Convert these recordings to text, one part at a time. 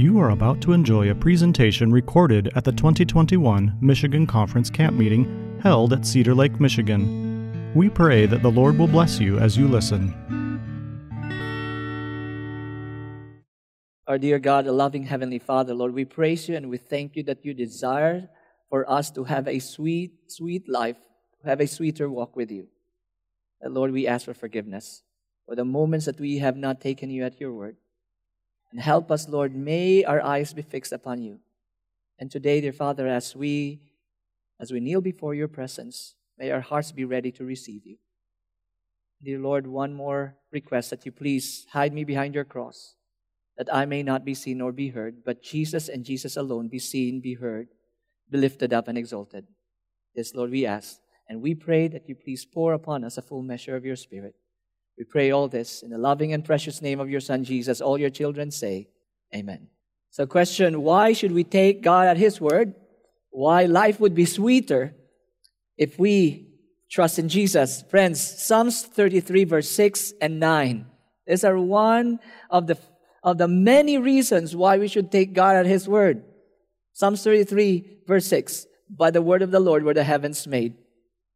You are about to enjoy a presentation recorded at the 2021 Michigan Conference Camp Meeting held at Cedar Lake, Michigan. We pray that the Lord will bless you as you listen. Our dear God, a loving Heavenly Father, Lord, we praise you and we thank you that you desire for us to have a sweet, sweet life, to have a sweeter walk with you. And Lord, we ask for forgiveness for the moments that we have not taken you at your word. And help us, Lord, may our eyes be fixed upon you. And today, dear Father, as we as we kneel before your presence, may our hearts be ready to receive you. Dear Lord, one more request that you please hide me behind your cross, that I may not be seen nor be heard, but Jesus and Jesus alone be seen, be heard, be lifted up and exalted. This, Lord, we ask. And we pray that you please pour upon us a full measure of your Spirit. We pray all this in the loving and precious name of your Son, Jesus. All your children say, Amen. So, question why should we take God at His word? Why life would be sweeter if we trust in Jesus? Friends, Psalms 33, verse 6 and 9. These are one of the, of the many reasons why we should take God at His word. Psalms 33, verse 6. By the word of the Lord were the heavens made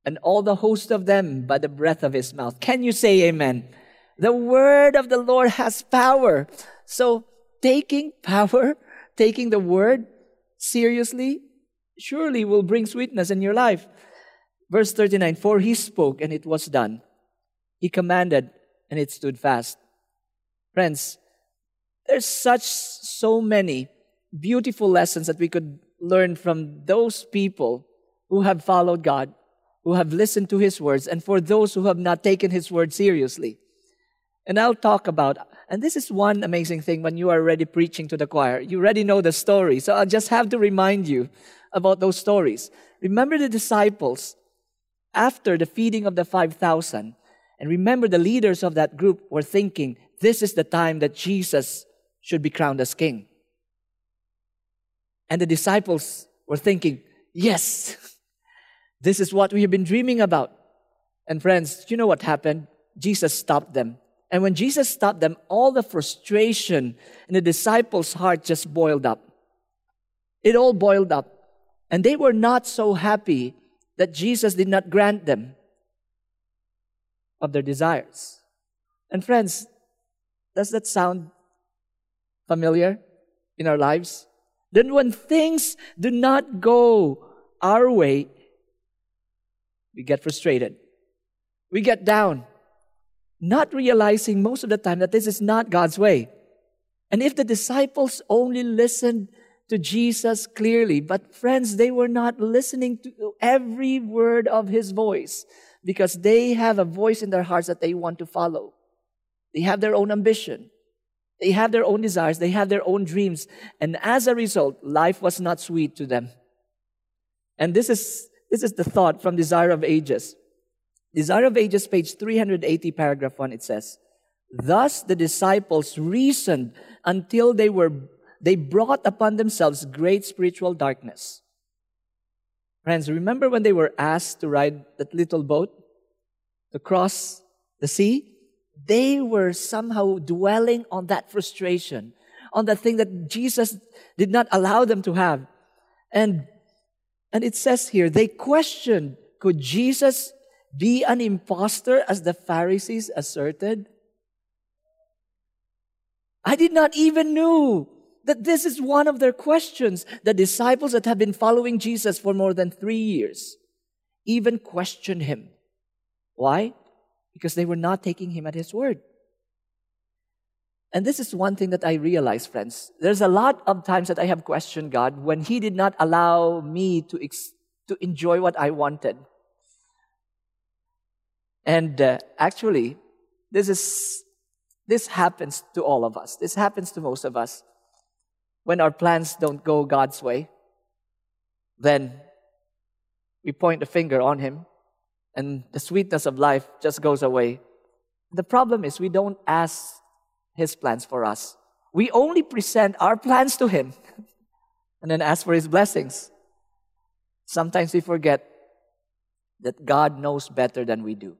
and all the host of them by the breath of his mouth. Can you say amen? The word of the Lord has power. So taking power, taking the word seriously, surely will bring sweetness in your life. Verse 39 For he spoke and it was done. He commanded and it stood fast. Friends, there's such so many beautiful lessons that we could learn from those people who have followed God who have listened to his words and for those who have not taken his word seriously. And I'll talk about, and this is one amazing thing when you are already preaching to the choir. You already know the story. So I'll just have to remind you about those stories. Remember the disciples after the feeding of the 5,000. And remember the leaders of that group were thinking, this is the time that Jesus should be crowned as king. And the disciples were thinking, yes, this is what we have been dreaming about. And friends, you know what happened? Jesus stopped them. And when Jesus stopped them, all the frustration in the disciples' heart just boiled up. It all boiled up. And they were not so happy that Jesus did not grant them of their desires. And friends, does that sound familiar in our lives? Then when things do not go our way, we get frustrated. We get down, not realizing most of the time that this is not God's way. And if the disciples only listened to Jesus clearly, but friends, they were not listening to every word of his voice because they have a voice in their hearts that they want to follow. They have their own ambition. They have their own desires. They have their own dreams. And as a result, life was not sweet to them. And this is this is the thought from Desire of Ages. Desire of Ages, page 380, paragraph 1, it says, Thus the disciples reasoned until they were they brought upon themselves great spiritual darkness. Friends, remember when they were asked to ride that little boat to cross the sea? They were somehow dwelling on that frustration, on the thing that Jesus did not allow them to have. And and it says here, they questioned, could Jesus be an impostor as the Pharisees asserted? I did not even know that this is one of their questions. The disciples that have been following Jesus for more than three years even questioned him. Why? Because they were not taking him at his word. And this is one thing that I realize, friends. There's a lot of times that I have questioned God when He did not allow me to, ex- to enjoy what I wanted. And uh, actually, this is this happens to all of us. This happens to most of us. When our plans don't go God's way, then we point the finger on Him, and the sweetness of life just goes away. The problem is we don't ask his plans for us. We only present our plans to Him and then ask for His blessings. Sometimes we forget that God knows better than we do.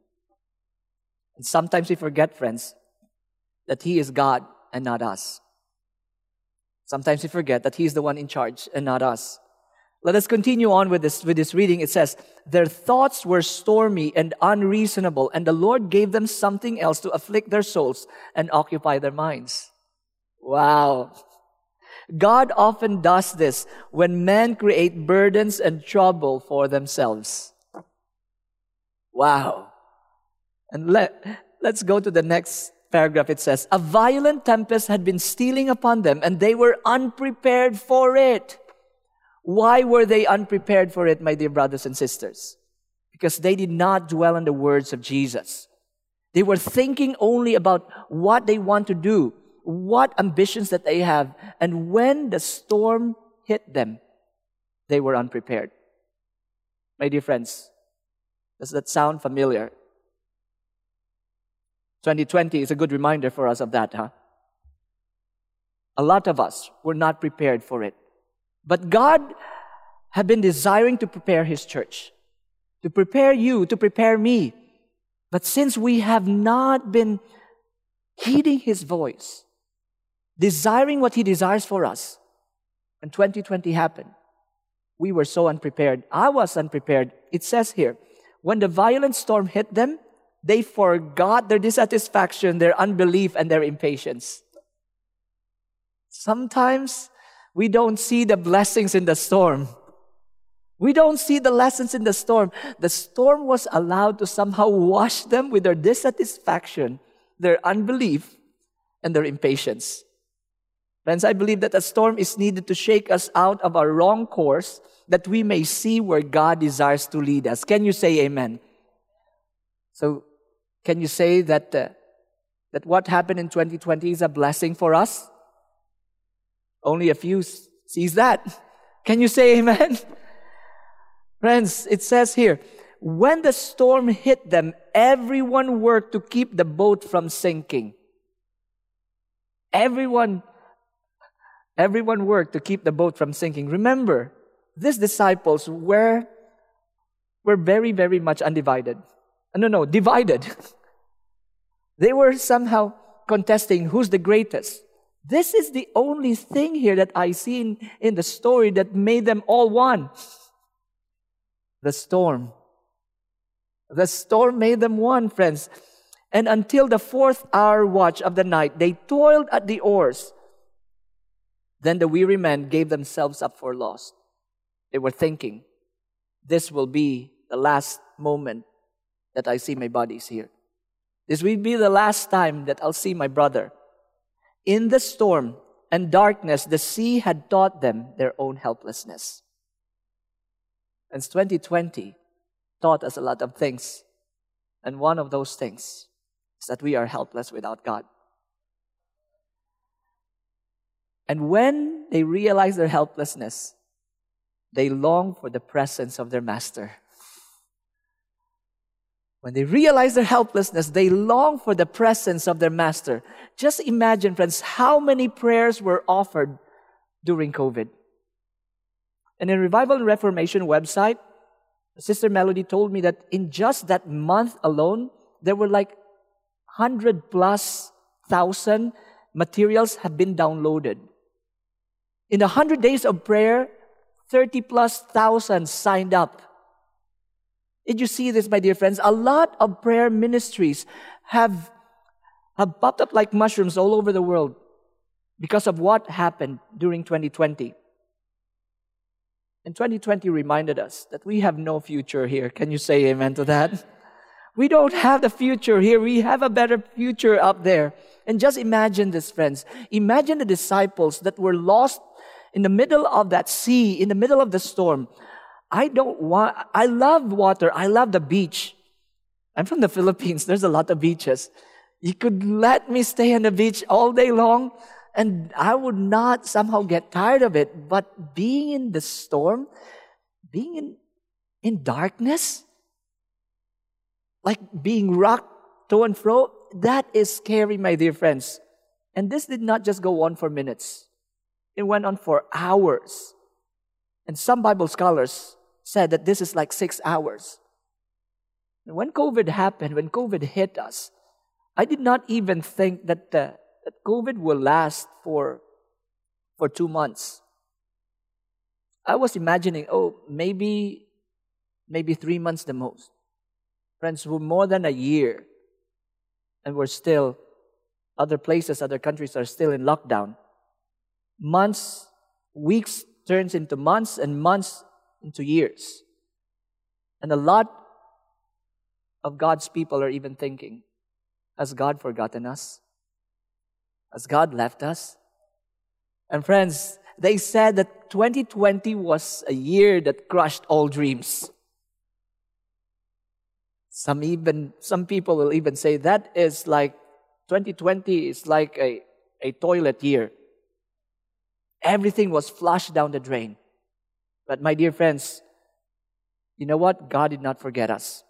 And sometimes we forget, friends, that He is God and not us. Sometimes we forget that He's the one in charge and not us. Let us continue on with this, with this reading. It says, Their thoughts were stormy and unreasonable, and the Lord gave them something else to afflict their souls and occupy their minds. Wow. God often does this when men create burdens and trouble for themselves. Wow. And let, let's go to the next paragraph. It says, A violent tempest had been stealing upon them, and they were unprepared for it. Why were they unprepared for it, my dear brothers and sisters? Because they did not dwell on the words of Jesus. They were thinking only about what they want to do, what ambitions that they have. And when the storm hit them, they were unprepared. My dear friends, does that sound familiar? 2020 is a good reminder for us of that, huh? A lot of us were not prepared for it. But God had been desiring to prepare His church, to prepare you, to prepare me. But since we have not been heeding His voice, desiring what He desires for us, when 2020 happened, we were so unprepared. I was unprepared. It says here, when the violent storm hit them, they forgot their dissatisfaction, their unbelief, and their impatience. Sometimes we don't see the blessings in the storm. We don't see the lessons in the storm. The storm was allowed to somehow wash them with their dissatisfaction, their unbelief, and their impatience. Friends, I believe that a storm is needed to shake us out of our wrong course that we may see where God desires to lead us. Can you say amen? So, can you say that, uh, that what happened in 2020 is a blessing for us? Only a few sees that. Can you say amen? Friends, it says here, when the storm hit them, everyone worked to keep the boat from sinking. Everyone, everyone worked to keep the boat from sinking. Remember, these disciples were, were very, very much undivided. Uh, no, no, divided. they were somehow contesting who's the greatest. This is the only thing here that I see in, in the story that made them all one. The storm. The storm made them one, friends. And until the fourth hour watch of the night, they toiled at the oars. Then the weary men gave themselves up for lost. They were thinking, this will be the last moment that I see my bodies here. This will be the last time that I'll see my brother. In the storm and darkness, the sea had taught them their own helplessness. And 2020 taught us a lot of things. And one of those things is that we are helpless without God. And when they realize their helplessness, they long for the presence of their master. When they realize their helplessness, they long for the presence of their master. Just imagine, friends, how many prayers were offered during COVID. And in Revival and Reformation website, Sister Melody told me that in just that month alone, there were like 100 plus thousand materials have been downloaded. In the 100 days of prayer, 30 plus thousand signed up. Did you see this, my dear friends? A lot of prayer ministries have, have popped up like mushrooms all over the world because of what happened during 2020. And 2020 reminded us that we have no future here. Can you say amen to that? We don't have the future here. We have a better future up there. And just imagine this, friends. Imagine the disciples that were lost in the middle of that sea, in the middle of the storm. I don't want, I love water. I love the beach. I'm from the Philippines. There's a lot of beaches. You could let me stay on the beach all day long and I would not somehow get tired of it. But being in the storm, being in, in darkness, like being rocked to and fro, that is scary, my dear friends. And this did not just go on for minutes. It went on for hours. And some Bible scholars said that this is like six hours. And when COVID happened, when COVID hit us, I did not even think that, uh, that COVID will last for, for two months. I was imagining, oh, maybe, maybe three months the most. Friends, we're more than a year, and we're still, other places, other countries are still in lockdown. Months, weeks turns into months, and months into years. And a lot of God's people are even thinking, has God forgotten us? Has God left us? And friends, they said that 2020 was a year that crushed all dreams. Some even, some people will even say that is like 2020 is like a, a toilet year. Everything was flushed down the drain. But my dear friends, you know what? God did not forget us.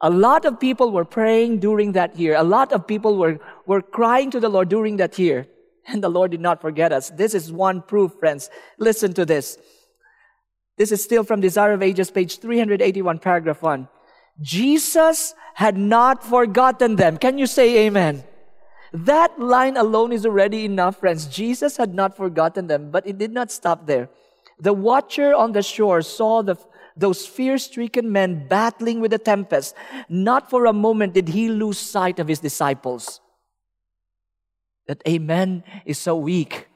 A lot of people were praying during that year. A lot of people were, were crying to the Lord during that year. And the Lord did not forget us. This is one proof, friends. Listen to this. This is still from Desire of Ages, page 381, paragraph 1. Jesus had not forgotten them. Can you say amen? That line alone is already enough, friends. Jesus had not forgotten them, but it did not stop there. The watcher on the shore saw the, those fear stricken men battling with the tempest. Not for a moment did he lose sight of his disciples. That amen is so weak.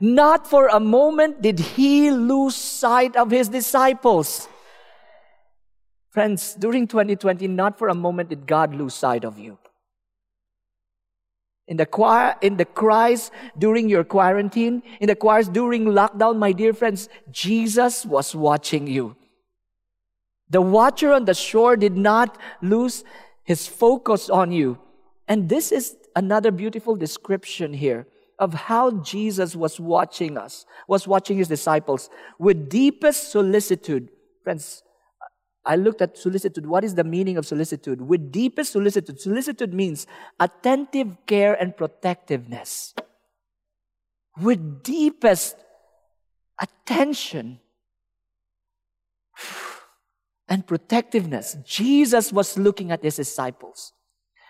Not for a moment did he lose sight of his disciples. Friends, during 2020, not for a moment did God lose sight of you. In the choir, in the cries during your quarantine, in the choirs during lockdown, my dear friends, Jesus was watching you. The watcher on the shore did not lose his focus on you. And this is another beautiful description here of how Jesus was watching us, was watching his disciples with deepest solicitude. Friends, I looked at solicitude. What is the meaning of solicitude? With deepest solicitude. Solicitude means attentive care and protectiveness. With deepest attention and protectiveness, Jesus was looking at his disciples.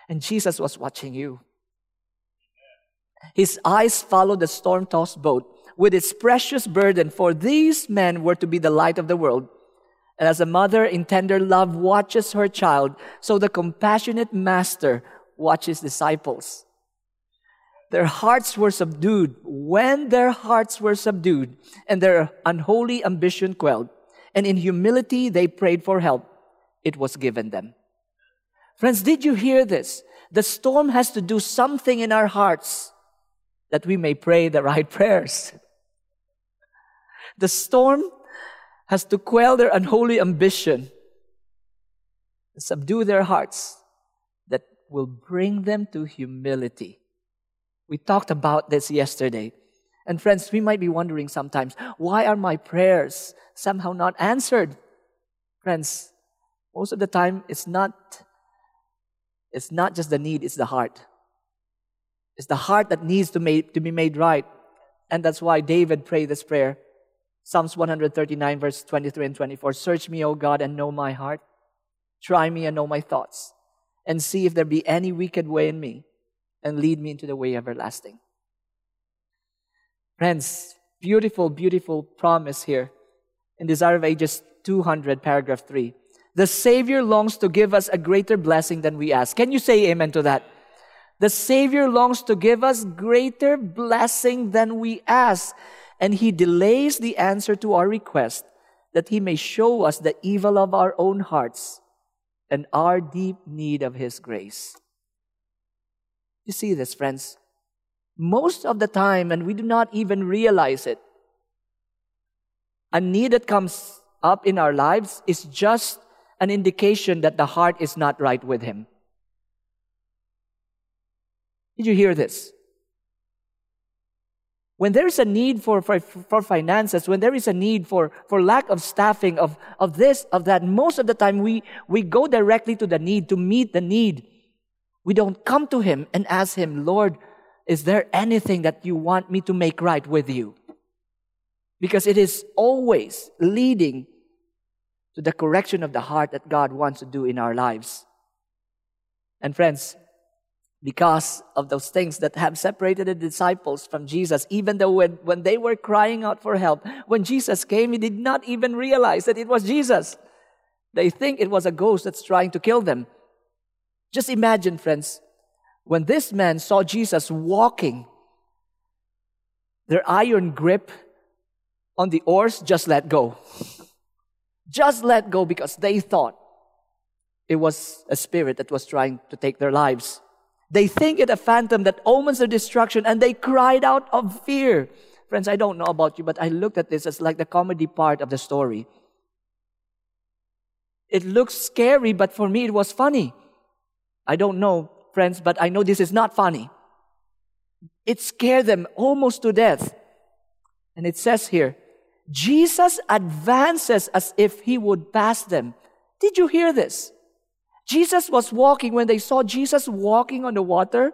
And Jesus was watching you. His eyes followed the storm tossed boat with its precious burden, for these men were to be the light of the world. And as a mother in tender love watches her child, so the compassionate master watches disciples. Their hearts were subdued. When their hearts were subdued and their unholy ambition quelled, and in humility they prayed for help, it was given them. Friends, did you hear this? The storm has to do something in our hearts that we may pray the right prayers. The storm has to quell their unholy ambition, and subdue their hearts that will bring them to humility. We talked about this yesterday. And friends, we might be wondering sometimes, why are my prayers somehow not answered? Friends, most of the time it's not it's not just the need, it's the heart. It's the heart that needs to, to be made right. And that's why David prayed this prayer. Psalms 139, verse 23 and 24. Search me, O God, and know my heart. Try me and know my thoughts, and see if there be any wicked way in me, and lead me into the way everlasting. Friends, beautiful, beautiful promise here in Desire of Ages 200, paragraph 3. The Savior longs to give us a greater blessing than we ask. Can you say amen to that? The Savior longs to give us greater blessing than we ask and he delays the answer to our request that he may show us the evil of our own hearts and our deep need of his grace. You see this, friends? Most of the time, and we do not even realize it, a need that comes up in our lives is just an indication that the heart is not right with him. Did you hear this? When there is a need for, for, for finances, when there is a need for, for lack of staffing, of, of this, of that, most of the time we, we go directly to the need to meet the need. We don't come to Him and ask Him, Lord, is there anything that you want me to make right with you? Because it is always leading to the correction of the heart that God wants to do in our lives. And friends, because of those things that have separated the disciples from Jesus, even though when, when they were crying out for help, when Jesus came, he did not even realize that it was Jesus. They think it was a ghost that's trying to kill them. Just imagine, friends, when this man saw Jesus walking, their iron grip on the oars just let go. just let go because they thought it was a spirit that was trying to take their lives. They think it a phantom that omens their destruction and they cried out of fear. Friends, I don't know about you, but I looked at this as like the comedy part of the story. It looks scary, but for me it was funny. I don't know, friends, but I know this is not funny. It scared them almost to death. And it says here, Jesus advances as if he would pass them. Did you hear this? Jesus was walking, when they saw Jesus walking on the water,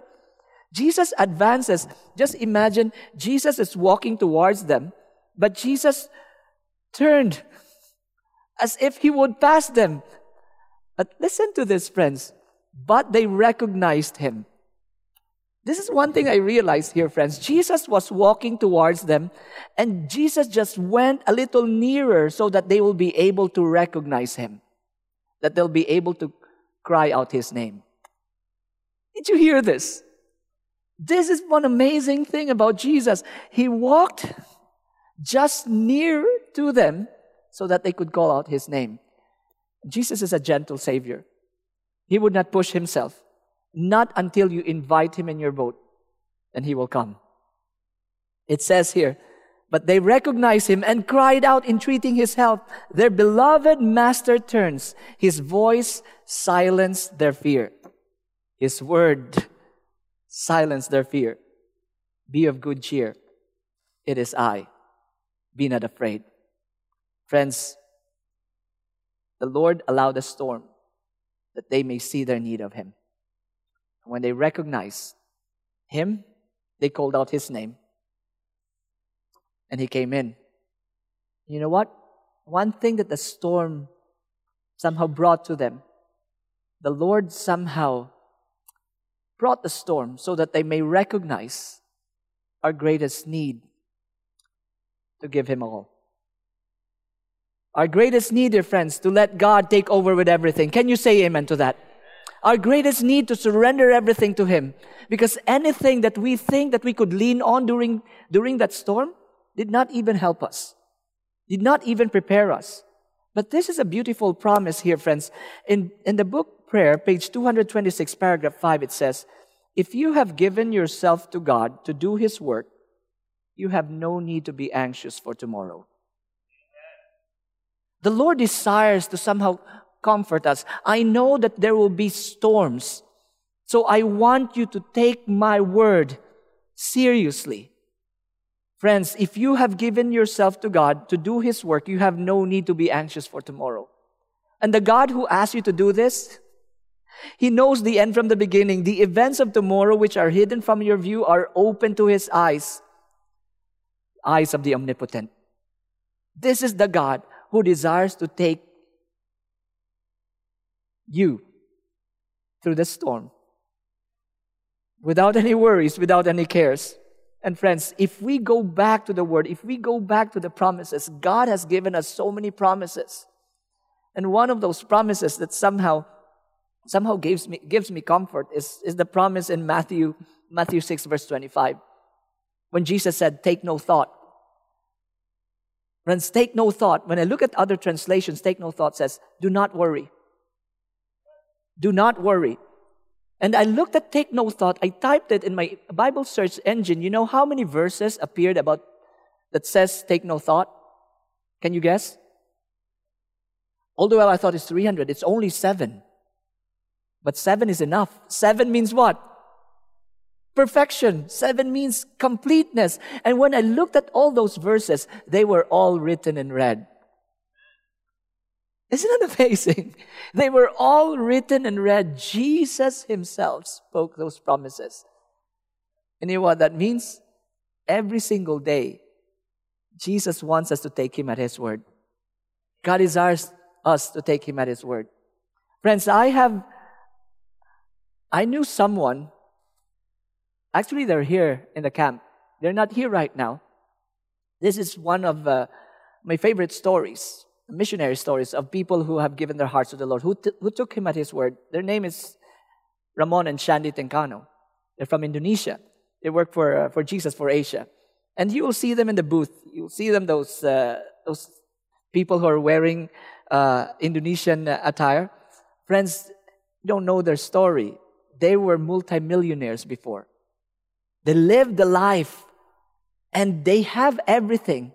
Jesus advances. Just imagine Jesus is walking towards them, but Jesus turned as if he would pass them. But listen to this, friends. But they recognized him. This is one thing I realized here, friends. Jesus was walking towards them, and Jesus just went a little nearer so that they will be able to recognize him, that they'll be able to cry out his name. Did you hear this? This is one amazing thing about Jesus. He walked just near to them so that they could call out his name. Jesus is a gentle Savior. He would not push himself, not until you invite him in your boat, and he will come. It says here, but they recognized him and cried out, entreating his help. Their beloved master turns. His voice silenced their fear. His word silenced their fear. Be of good cheer. It is I. Be not afraid. Friends, the Lord allowed a storm that they may see their need of him. When they recognized him, they called out his name and he came in. You know what? One thing that the storm somehow brought to them, the Lord somehow brought the storm so that they may recognize our greatest need to give Him all. Our greatest need, dear friends, to let God take over with everything. Can you say amen to that? Our greatest need to surrender everything to Him. Because anything that we think that we could lean on during, during that storm, did not even help us, did not even prepare us. But this is a beautiful promise here, friends. In, in the book Prayer, page 226, paragraph 5, it says, If you have given yourself to God to do His work, you have no need to be anxious for tomorrow. The Lord desires to somehow comfort us. I know that there will be storms. So I want you to take my word seriously. Friends, if you have given yourself to God to do His work, you have no need to be anxious for tomorrow. And the God who asked you to do this, He knows the end from the beginning. The events of tomorrow, which are hidden from your view, are open to His eyes, eyes of the omnipotent. This is the God who desires to take you through the storm without any worries, without any cares. And friends, if we go back to the word, if we go back to the promises, God has given us so many promises. And one of those promises that somehow somehow gives me gives me comfort is, is the promise in Matthew Matthew 6 verse 25. When Jesus said, "Take no thought." Friends, take no thought. When I look at other translations, take no thought says, "Do not worry." Do not worry. And I looked at Take No Thought. I typed it in my Bible search engine. You know how many verses appeared about that says Take No Thought? Can you guess? Although I thought it's 300, it's only seven. But seven is enough. Seven means what? Perfection. Seven means completeness. And when I looked at all those verses, they were all written in red. Isn't that amazing? They were all written and read. Jesus himself spoke those promises. And you know what that means? Every single day, Jesus wants us to take him at his word. God desires us to take him at his word. Friends, I have, I knew someone Actually, they're here in the camp. They're not here right now. This is one of uh, my favorite stories, missionary stories of people who have given their hearts to the Lord, who, t- who took him at his word. Their name is Ramon and Shandy Tencano. They're from Indonesia. They work for, uh, for Jesus for Asia. And you will see them in the booth. You'll see them, those, uh, those people who are wearing uh, Indonesian attire. Friends, you don't know their story. They were multimillionaires before. They lived the life and they have everything.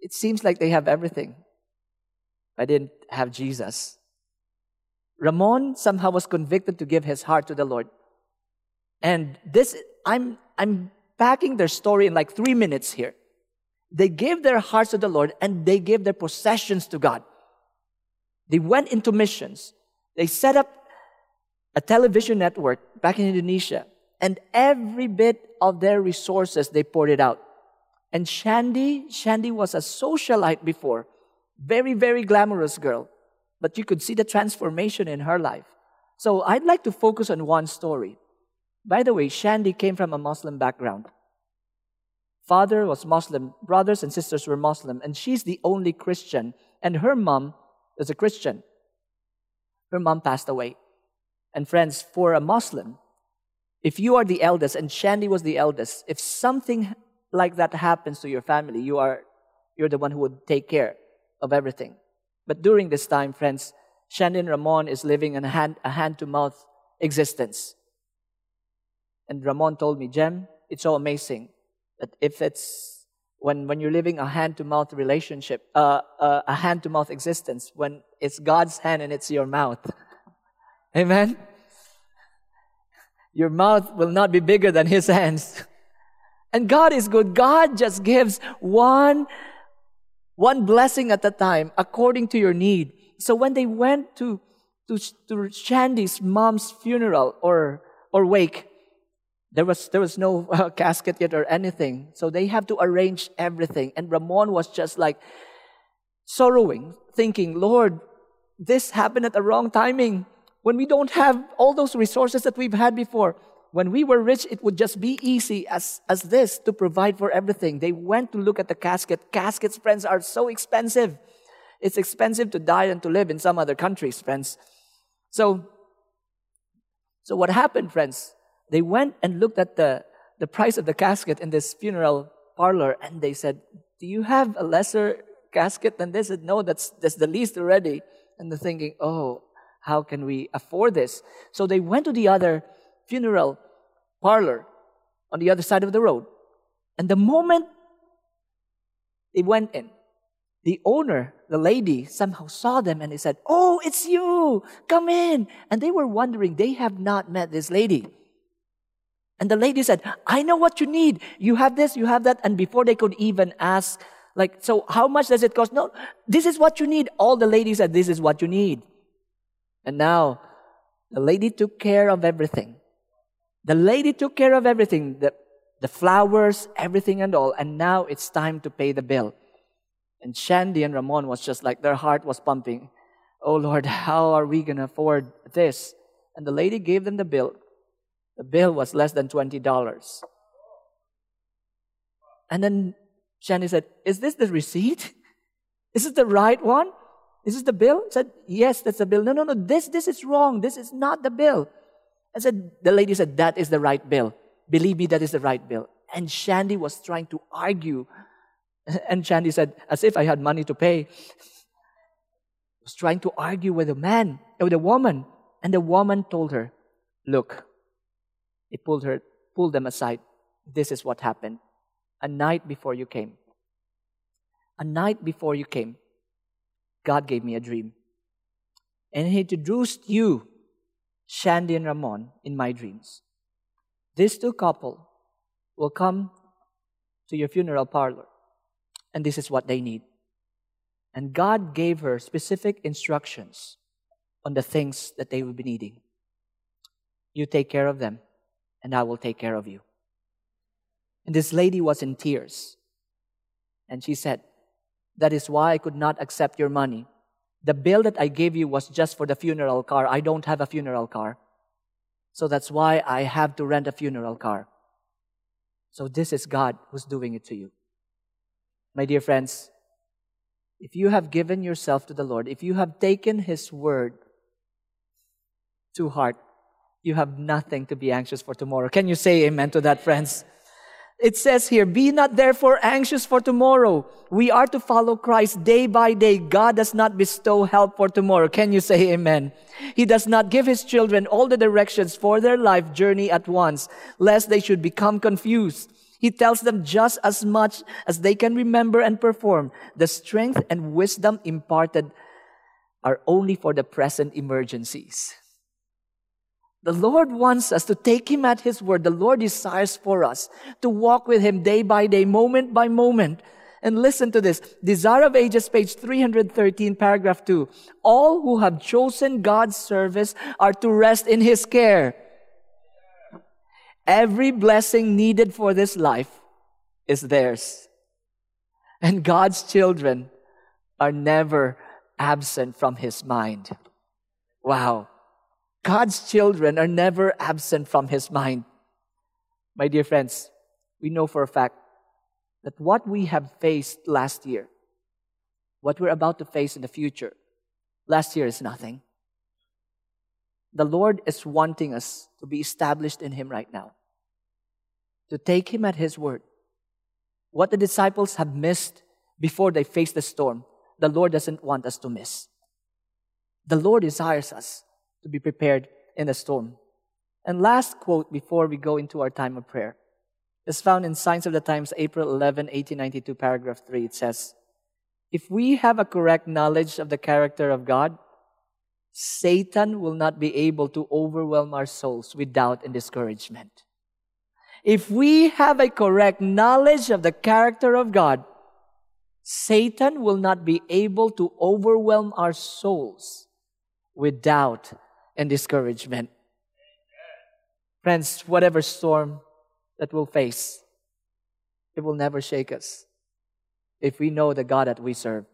It seems like they have everything. I didn't have Jesus. Ramon somehow was convicted to give his heart to the Lord. And this, I'm, I'm packing their story in like three minutes here. They gave their hearts to the Lord and they gave their possessions to God. They went into missions. They set up a television network back in Indonesia and every bit of their resources they poured it out. And Shandy, Shandy was a socialite before, very, very glamorous girl, but you could see the transformation in her life. So I'd like to focus on one story. By the way, Shandy came from a Muslim background. Father was Muslim, brothers and sisters were Muslim, and she's the only Christian, and her mom is a Christian. Her mom passed away. And friends, for a Muslim, if you are the eldest and Shandy was the eldest, if something like that happens to your family, you are you're the one who would take care of everything. But during this time, friends, Shandy and Ramon is living in a hand, a hand to mouth existence. And Ramon told me, Gem, it's so amazing that if it's when, when you're living a hand to mouth relationship, uh, uh, a hand to mouth existence, when it's God's hand and it's your mouth. Amen? Your mouth will not be bigger than His hands. And God is good. God just gives one, one blessing at a time according to your need. So when they went to, to, to Shandy's mom's funeral or, or wake, there was, there was no uh, casket yet or anything. So they have to arrange everything. And Ramon was just like sorrowing, thinking, Lord, this happened at the wrong timing when we don't have all those resources that we've had before. When we were rich, it would just be easy as, as this to provide for everything. They went to look at the casket. Caskets, friends, are so expensive. It's expensive to die and to live in some other countries, friends. So, so what happened, friends? They went and looked at the, the price of the casket in this funeral parlor and they said, Do you have a lesser casket than this? Said, no, that's, that's the least already. And they're thinking, Oh, how can we afford this? So they went to the other funeral parlor on the other side of the road. And the moment they went in, the owner, the lady, somehow saw them and they said, Oh, it's you! Come in! And they were wondering, they have not met this lady. And the lady said, I know what you need. You have this, you have that. And before they could even ask, like, so how much does it cost? No, this is what you need. All the ladies said, This is what you need. And now the lady took care of everything. The lady took care of everything the, the flowers, everything and all. And now it's time to pay the bill. And Shandy and Ramon was just like their heart was pumping. Oh Lord, how are we going to afford this? And the lady gave them the bill. The bill was less than $20. And then Shandy said, Is this the receipt? Is it the right one? Is This the bill? I said, Yes, that's the bill. No, no, no, this, this is wrong. This is not the bill. I said, The lady said, That is the right bill. Believe me, that is the right bill. And Shandy was trying to argue. And Shandy said, As if I had money to pay. was trying to argue with a man, with a woman. And the woman told her, Look, he pulled her, pulled them aside. This is what happened. A night before you came. A night before you came, God gave me a dream. And He introduced you, Shandy and Ramon, in my dreams. These two couple will come to your funeral parlor, and this is what they need. And God gave her specific instructions on the things that they will be needing. You take care of them, and I will take care of you. And this lady was in tears. And she said, that is why I could not accept your money. The bill that I gave you was just for the funeral car. I don't have a funeral car. So that's why I have to rent a funeral car. So this is God who's doing it to you. My dear friends, if you have given yourself to the Lord, if you have taken His word to heart, you have nothing to be anxious for tomorrow. Can you say amen to that, friends? It says here, be not therefore anxious for tomorrow. We are to follow Christ day by day. God does not bestow help for tomorrow. Can you say amen? He does not give his children all the directions for their life journey at once, lest they should become confused. He tells them just as much as they can remember and perform. The strength and wisdom imparted are only for the present emergencies. The Lord wants us to take Him at His word. The Lord desires for us to walk with Him day by day, moment by moment. And listen to this. Desire of Ages, page 313, paragraph 2. All who have chosen God's service are to rest in His care. Every blessing needed for this life is theirs. And God's children are never absent from His mind. Wow. God's children are never absent from His mind. My dear friends, we know for a fact that what we have faced last year, what we're about to face in the future, last year is nothing. The Lord is wanting us to be established in Him right now, to take Him at His word. What the disciples have missed before they faced the storm, the Lord doesn't want us to miss. The Lord desires us to be prepared in a storm. And last quote before we go into our time of prayer is found in Signs of the Times, April 11, 1892, paragraph 3. It says, If we have a correct knowledge of the character of God, Satan will not be able to overwhelm our souls with doubt and discouragement. If we have a correct knowledge of the character of God, Satan will not be able to overwhelm our souls with doubt and discouragement. Friends, whatever storm that we'll face, it will never shake us if we know the God that we serve.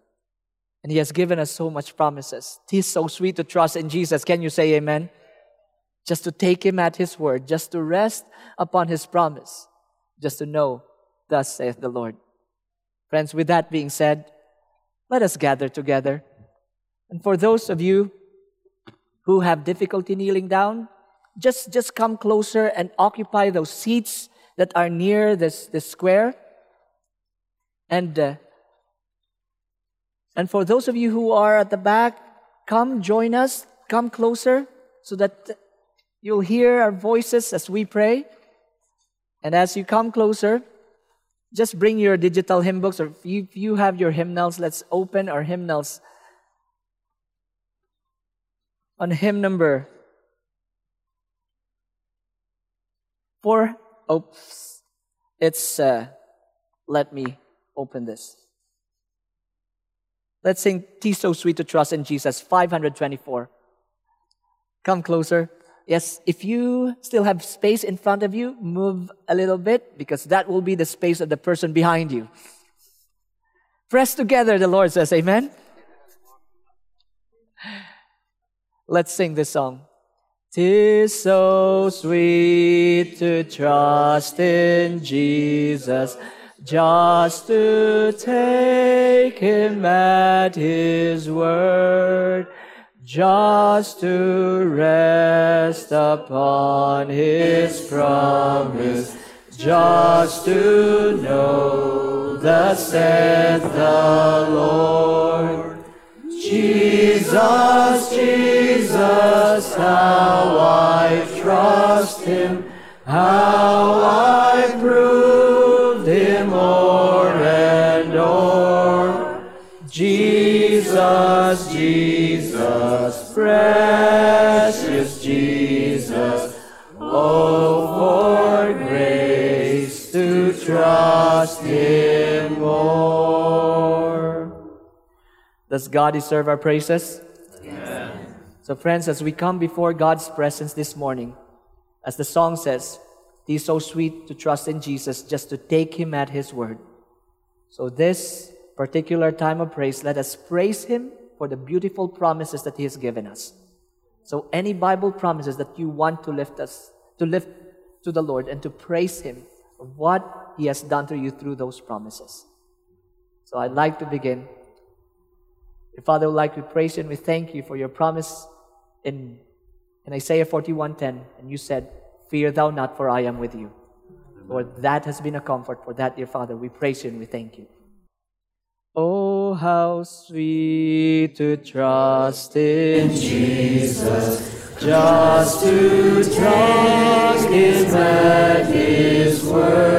And He has given us so much promises. Is so sweet to trust in Jesus. Can you say amen? Just to take Him at His word, just to rest upon His promise, just to know, thus saith the Lord. Friends, with that being said, let us gather together. And for those of you who have difficulty kneeling down, just, just come closer and occupy those seats that are near this, this square. And, uh, and for those of you who are at the back, come join us, come closer so that you'll hear our voices as we pray. And as you come closer, just bring your digital hymn books, or if you, if you have your hymnals, let's open our hymnals on hymn number four. Oops. It's, uh, let me open this. Let's sing Tis So Sweet to Trust in Jesus, 524. Come closer. Yes, if you still have space in front of you, move a little bit because that will be the space of the person behind you. Press together, the Lord says, Amen. Let's sing this song. Tis so sweet to trust in Jesus, just to take him at his word, just to rest upon his promise, just to know the saith the Lord. Jesus, Jesus, how I trust him, how I proved him o'er and o'er. Jesus, Jesus, precious Does God deserve our praises? Amen. So, friends, as we come before God's presence this morning, as the song says, it is so sweet to trust in Jesus just to take Him at His word. So, this particular time of praise, let us praise Him for the beautiful promises that He has given us. So any Bible promises that you want to lift us, to lift to the Lord and to praise Him of what He has done to you through those promises. So I'd like to begin. Father, would like to praise you and we thank you for your promise in, in Isaiah 41:10, and you said, Fear thou not, for I am with you. Lord, that has been a comfort. For that, dear Father, we praise you and we thank you. Oh, how sweet to trust in Jesus, just to trust His and His word,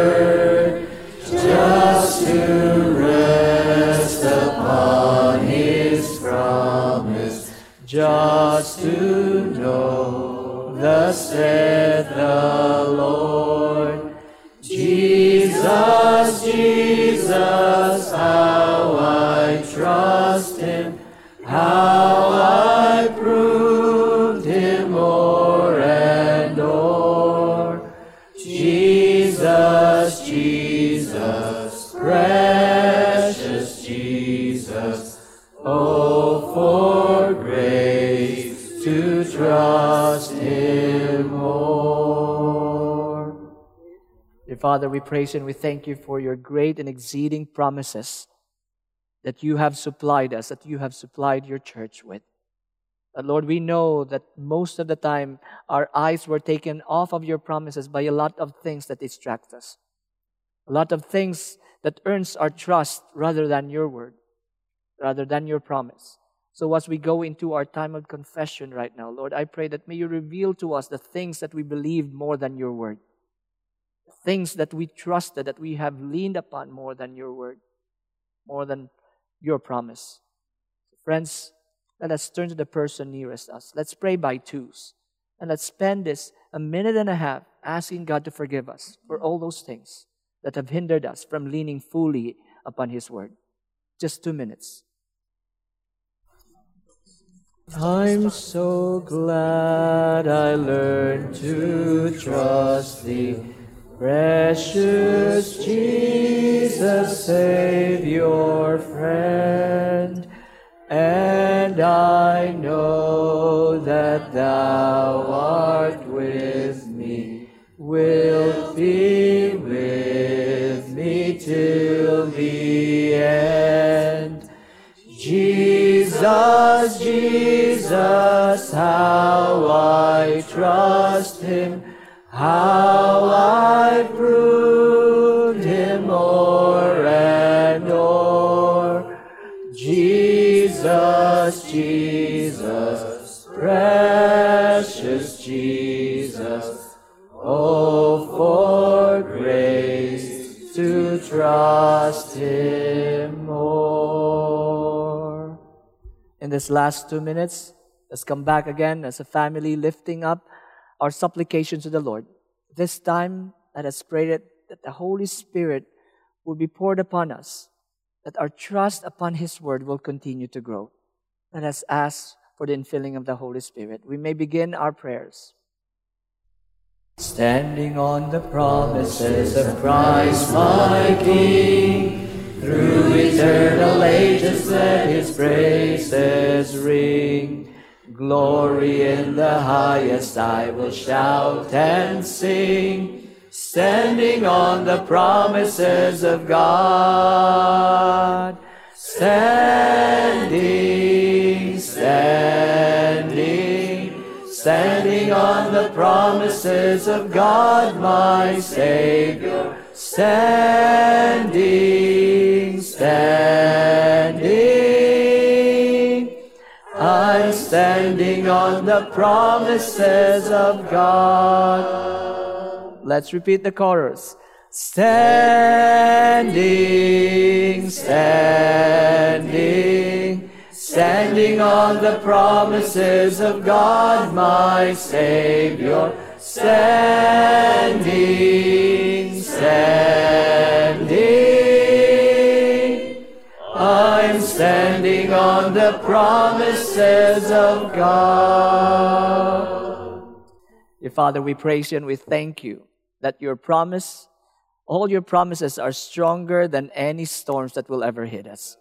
just to know the said the Lord. Father, we praise and we thank you for your great and exceeding promises that you have supplied us, that you have supplied your church with. But Lord, we know that most of the time our eyes were taken off of your promises by a lot of things that distract us. A lot of things that earns our trust rather than your word, rather than your promise. So as we go into our time of confession right now, Lord, I pray that may you reveal to us the things that we believe more than your word. Things that we trusted, that we have leaned upon more than your word, more than your promise. Friends, let us turn to the person nearest us. Let's pray by twos. And let's spend this a minute and a half asking God to forgive us for all those things that have hindered us from leaning fully upon His Word. Just two minutes. I'm so glad I learned to trust Thee, precious Jesus, save your friend. And I know that Thou art with me, wilt be with me till the end. Jesus, Jesus, how I trust Him, how I proved Him o'er and o'er. Jesus, Jesus, precious Jesus, oh, for grace to trust Him more. In this last two minutes, let's come back again as a family lifting up our supplications to the Lord. This time, let us pray that, that the Holy Spirit will be poured upon us, that our trust upon His Word will continue to grow. Let us ask for the infilling of the Holy Spirit. We may begin our prayers. Standing on the promises of Christ my King, through eternal ages let His praises ring. Glory in the highest I will shout and sing, standing on the promises of God. Standing, standing, standing on the promises of God my Savior. Standing, standing, I'm standing on the promises of God. Let's repeat the chorus. Standing, standing, standing on the promises of God, my Savior. Standing, standing, I'm standing on the promises of God. Dear Father, we praise you and we thank you that your promise, all your promises are stronger than any storms that will ever hit us.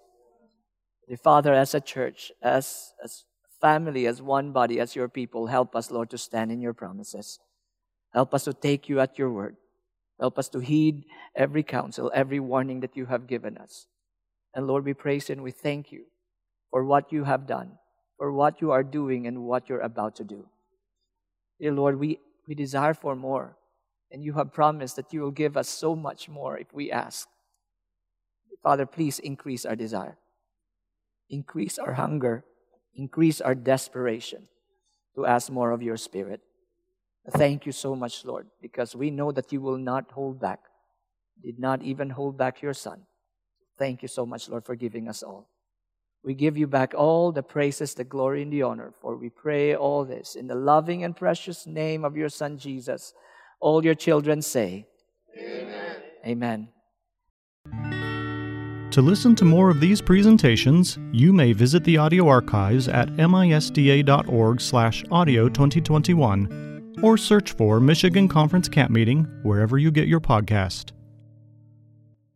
Dear Father, as a church, as, as a family, as one body, as your people. Help us, Lord, to stand in your promises. Help us to take you at your word. Help us to heed every counsel, every warning that you have given us. And Lord, we praise and we thank you for what you have done, for what you are doing, and what you're about to do. Dear Lord, we, we desire for more. And you have promised that you will give us so much more if we ask. Father, please increase our desire, increase our hunger, increase our desperation to ask more of your Spirit. Thank you so much, Lord, because we know that you will not hold back, did not even hold back your Son. Thank you so much, Lord, for giving us all. We give you back all the praises, the glory, and the honor, for we pray all this in the loving and precious name of your Son, Jesus. All your children say, Amen. Amen. To listen to more of these presentations, you may visit the audio archives at misda.org/audio 2021 or search for Michigan Conference Camp Meeting wherever you get your podcast.